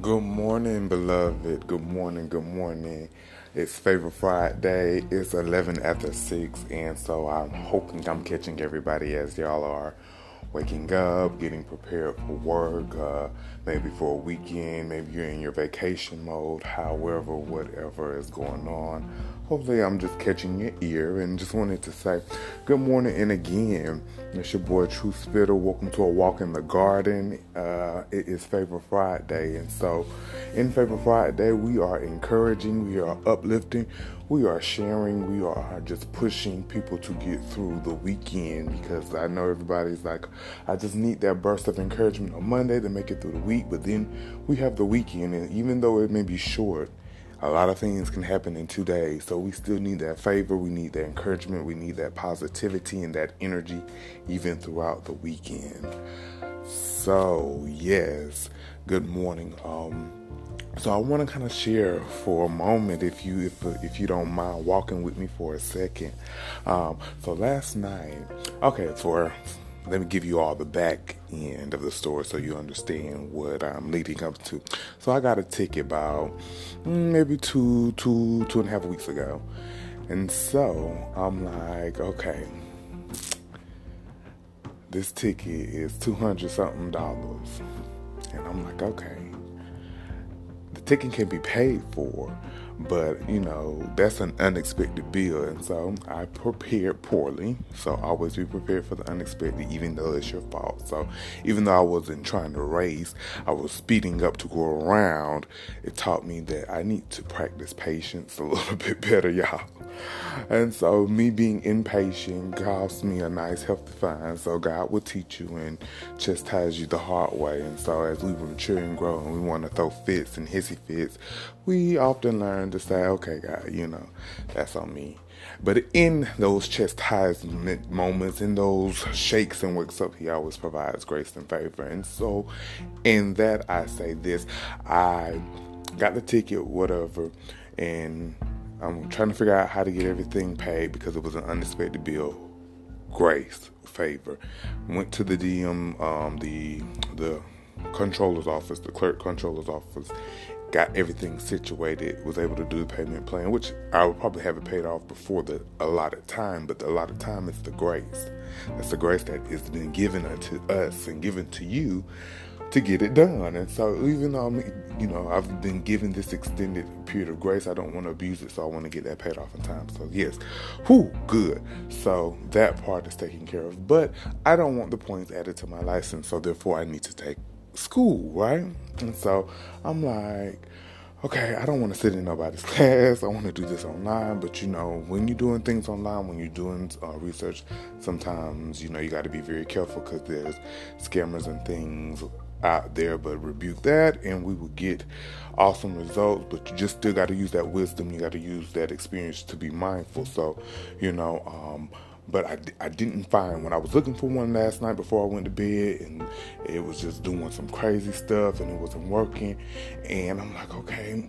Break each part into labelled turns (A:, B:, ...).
A: Good morning, beloved. Good morning, good morning. It's Favor Friday. It's 11 after 6, and so I'm hoping I'm catching everybody as y'all are waking up, getting prepared for work, uh, maybe for a weekend, maybe you're in your vacation mode, however, whatever is going on. Hopefully, I'm just catching your ear and just wanted to say good morning. And again, it's your boy True Spitter. Welcome to a walk in the garden. Uh, it is Favor Friday, and so in Favor Friday, we are encouraging, we are uplifting, we are sharing, we are just pushing people to get through the weekend because I know everybody's like, I just need that burst of encouragement on Monday to make it through the week, but then we have the weekend, and even though it may be short, a lot of things can happen in two days. So we still need that favor, we need that encouragement, we need that positivity and that energy even throughout the weekend. So, yes, good morning. Um, so I want to kind of share for a moment, if you if if you don't mind walking with me for a second. Um, so last night, okay, for let me give you all the back end of the story so you understand what I'm leading up to. So I got a ticket about mm, maybe two, two, two and a half weeks ago. And so I'm like, okay, this ticket is 200 something dollars. And I'm like, okay, the ticket can be paid for, but you know that's an unexpected bill and so i prepared poorly. So always be prepared for the unexpected even though it's your fault. So even though i wasn't trying to race i was speeding up to go around. It taught me that i need to practice patience a little bit better y'all and so me being impatient cost me a nice healthy fine. So God will teach you and chastise you the hard way. And so as we mature and grow and we want to throw fits and hissy fits, we often learn to say, okay, God, you know, that's on me. But in those chastisement moments, in those shakes and wakes up, He always provides grace and favor. And so, in that, I say this I got the ticket, whatever, and I'm trying to figure out how to get everything paid because it was an unexpected bill. Grace, favor. Went to the DM, um, the the controller's office, the clerk controller's office, got everything situated, was able to do the payment plan, which I would probably have it paid off before the allotted time, but the allotted time is the grace. That's the grace that has been given unto us and given to you to get it done. And so even though I'm, you know, I've been given this extended period of grace, I don't want to abuse it, so I want to get that paid off in time. So yes, whoo, good. So that part is taken care of. But I don't want the points added to my license, so therefore I need to take school, right? And so I'm like, okay, I don't want to sit in nobody's class. I want to do this online. But you know, when you're doing things online, when you're doing uh, research, sometimes you know you got to be very careful because there's scammers and things out there, but rebuke that and we will get awesome results. But you just still got to use that wisdom. You got to use that experience to be mindful. So, you know, um, but I, I didn't find when I was looking for one last night before I went to bed and it was just doing some crazy stuff and it wasn't working. And I'm like, okay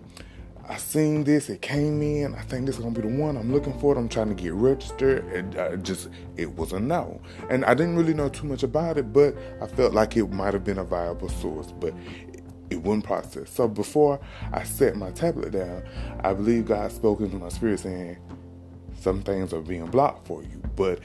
A: I seen this, it came in. I think this is gonna be the one I'm looking for. I'm trying to get registered, and I just it was a no. And I didn't really know too much about it, but I felt like it might have been a viable source, but it wouldn't process. So before I set my tablet down, I believe God spoke into my spirit saying, "Some things are being blocked for you." But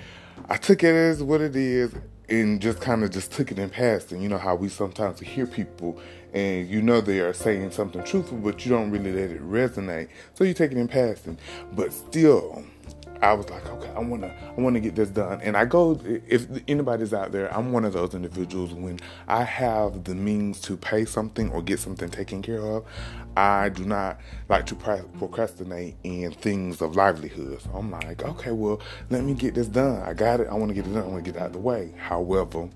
A: I took it as what it is, and just kind of just took it in past. And you know how we sometimes hear people and you know they are saying something truthful, but you don't really let it resonate. So you take it in passing. But still, I was like, okay, I wanna, I wanna get this done. And I go, if anybody's out there, I'm one of those individuals. When I have the means to pay something or get something taken care of, I do not like to procrastinate in things of livelihood. So I'm like, okay, well, let me get this done. I got it. I want to get it done. I want to get it out of the way. However,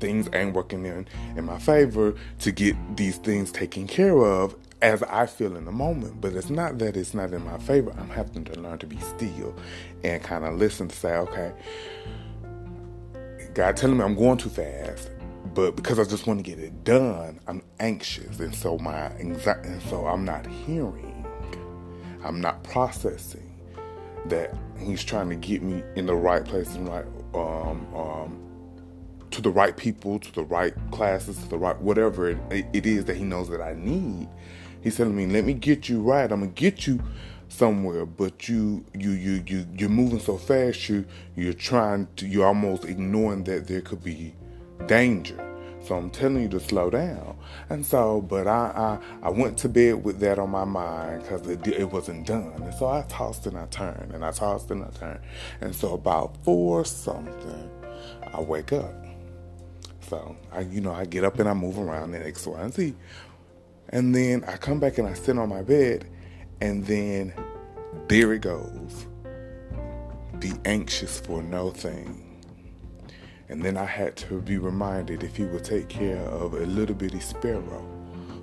A: things ain't working in in my favor to get these things taken care of as I feel in the moment. But it's not that it's not in my favor. I'm having to learn to be still and kind of listen to say, okay, God telling me I'm going too fast. But because I just want to get it done, I'm anxious, and so my anxiety, and so I'm not hearing, I'm not processing that He's trying to get me in the right place and right um, um, to the right people, to the right classes, to the right whatever it, it is that he knows that I need. He's telling me, "Let me get you right. I'm gonna get you somewhere, but you you you you you're moving so fast. You you're trying to. You're almost ignoring that there could be danger." So I'm telling you to slow down. And so, but I I, I went to bed with that on my mind because it, it wasn't done. And so I tossed and I turned and I tossed and I turned. And so about four something, I wake up. So I, you know, I get up and I move around in X, Y, and Z. And then I come back and I sit on my bed, and then there it goes. Be anxious for no thing. And then I had to be reminded if he would take care of a little bitty sparrow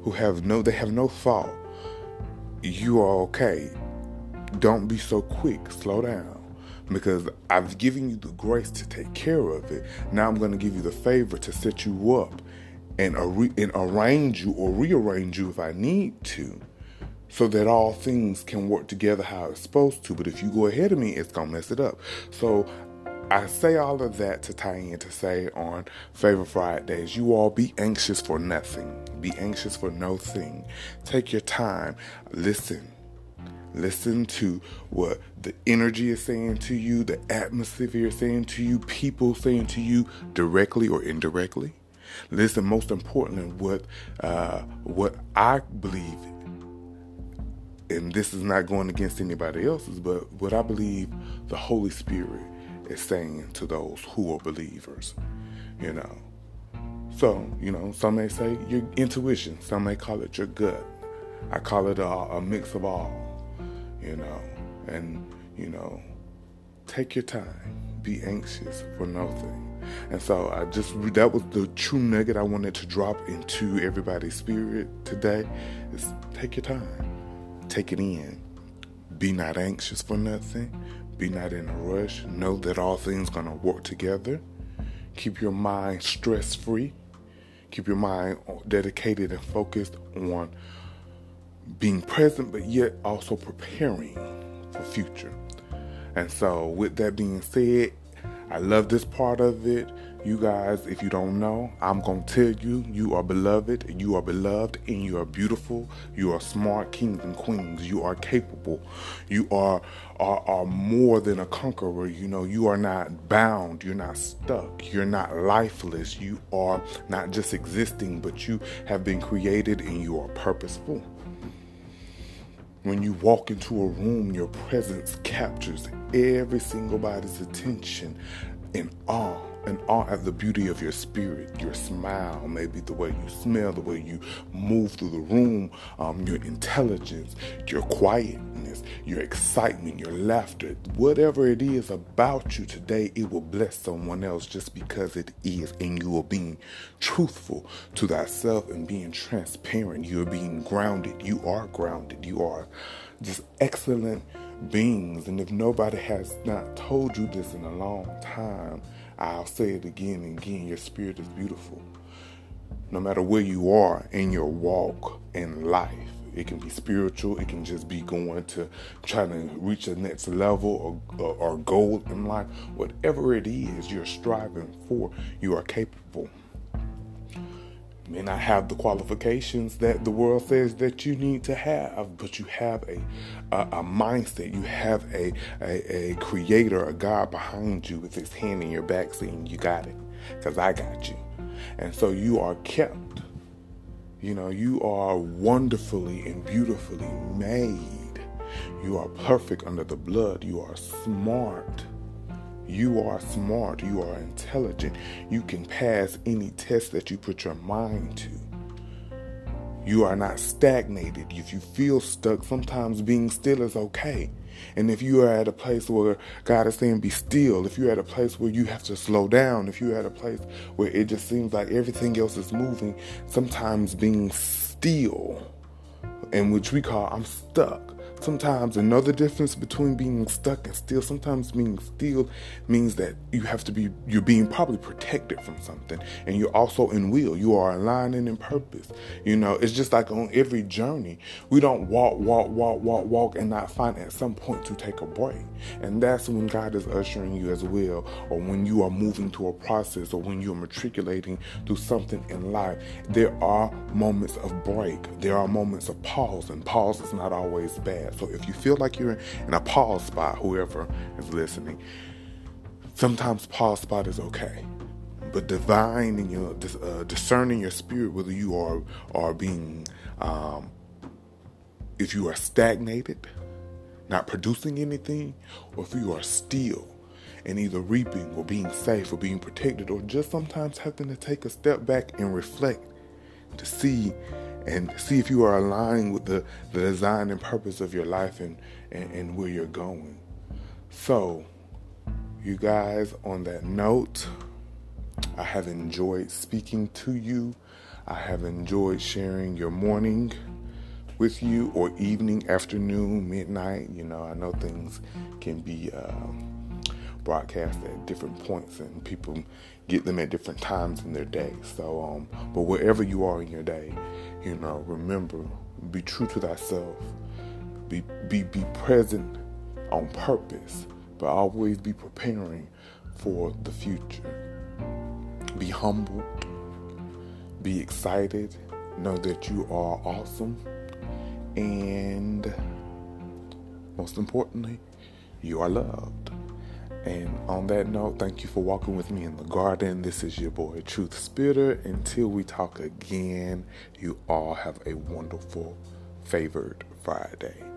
A: who have no they have no fault, you are okay. Don't be so quick, slow down. Because I've given you the grace to take care of it. Now I'm going to give you the favor to set you up and, ar- and arrange you or rearrange you if I need to so that all things can work together how it's supposed to. But if you go ahead of me, it's gonna mess it up. So I say all of that to tie in to say on Favor Fridays, you all be anxious for nothing. Be anxious for no thing. Take your time. Listen. Listen to what the energy is saying to you, the atmosphere is saying to you, people saying to you directly or indirectly. Listen, most importantly, what uh, what I believe, and this is not going against anybody else's, but what I believe the Holy Spirit is saying to those who are believers, you know. So, you know, some may say your intuition, some may call it your gut. I call it a, a mix of all, you know, and, you know, take your time, be anxious for nothing. And so I just, that was the true nugget I wanted to drop into everybody's spirit today is take your time, take it in. Be not anxious for nothing. Be not in a rush. Know that all things to work together. Keep your mind stress free. Keep your mind dedicated and focused on being present, but yet also preparing for future. And so, with that being said, I love this part of it. You guys, if you don't know, I'm going to tell you, you are beloved, you are beloved, and you are beautiful. You are smart kings and queens. You are capable. You are, are, are more than a conqueror. You know, you are not bound. You're not stuck. You're not lifeless. You are not just existing, but you have been created and you are purposeful. When you walk into a room, your presence captures every single body's attention in awe and awe at the beauty of your spirit, your smile, maybe the way you smell, the way you move through the room, um, your intelligence, your quietness, your excitement, your laughter, whatever it is about you today, it will bless someone else just because it is. And you are being truthful to thyself and being transparent. You are being grounded. You are grounded. You are just excellent beings. And if nobody has not told you this in a long time, I'll say it again and again your spirit is beautiful. No matter where you are in your walk in life, it can be spiritual, it can just be going to trying to reach the next level or, or, or goal in life. Whatever it is you're striving for, you are capable may not have the qualifications that the world says that you need to have, but you have a a, a mindset. You have a, a, a creator, a God behind you with His hand in your back, saying, "You got it," because I got you, and so you are kept. You know, you are wonderfully and beautifully made. You are perfect under the blood. You are smart you are smart, you are intelligent, you can pass any test that you put your mind to. You are not stagnated. If you feel stuck, sometimes being still is okay. And if you are at a place where God is saying, be still, if you're at a place where you have to slow down, if you're at a place where it just seems like everything else is moving, sometimes being still, and which we call I'm stuck, Sometimes another difference between being stuck and still, sometimes being still means that you have to be, you're being probably protected from something. And you're also in will. You are aligning in purpose. You know, it's just like on every journey, we don't walk, walk, walk, walk, walk, and not find at some point to take a break. And that's when God is ushering you as well, or when you are moving to a process, or when you're matriculating through something in life. There are moments of break, there are moments of pause, and pause is not always bad. So if you feel like you're in a pause spot, whoever is listening, sometimes pause spot is okay. But divining your uh, discerning your spirit, whether you are are being, um, if you are stagnated, not producing anything, or if you are still and either reaping or being safe or being protected, or just sometimes having to take a step back and reflect to see and see if you are aligning with the, the design and purpose of your life and, and, and where you're going. So, you guys, on that note, I have enjoyed speaking to you. I have enjoyed sharing your morning with you or evening, afternoon, midnight. You know, I know things can be um, broadcast at different points and people get them at different times in their day. So, um, but wherever you are in your day, you know, remember, be true to thyself. Be be be present on purpose, but always be preparing for the future. Be humble. Be excited. Know that you are awesome. And most importantly, you are loved. And on that note, thank you for walking with me in the garden. This is your boy, Truth Spitter. Until we talk again, you all have a wonderful, favored Friday.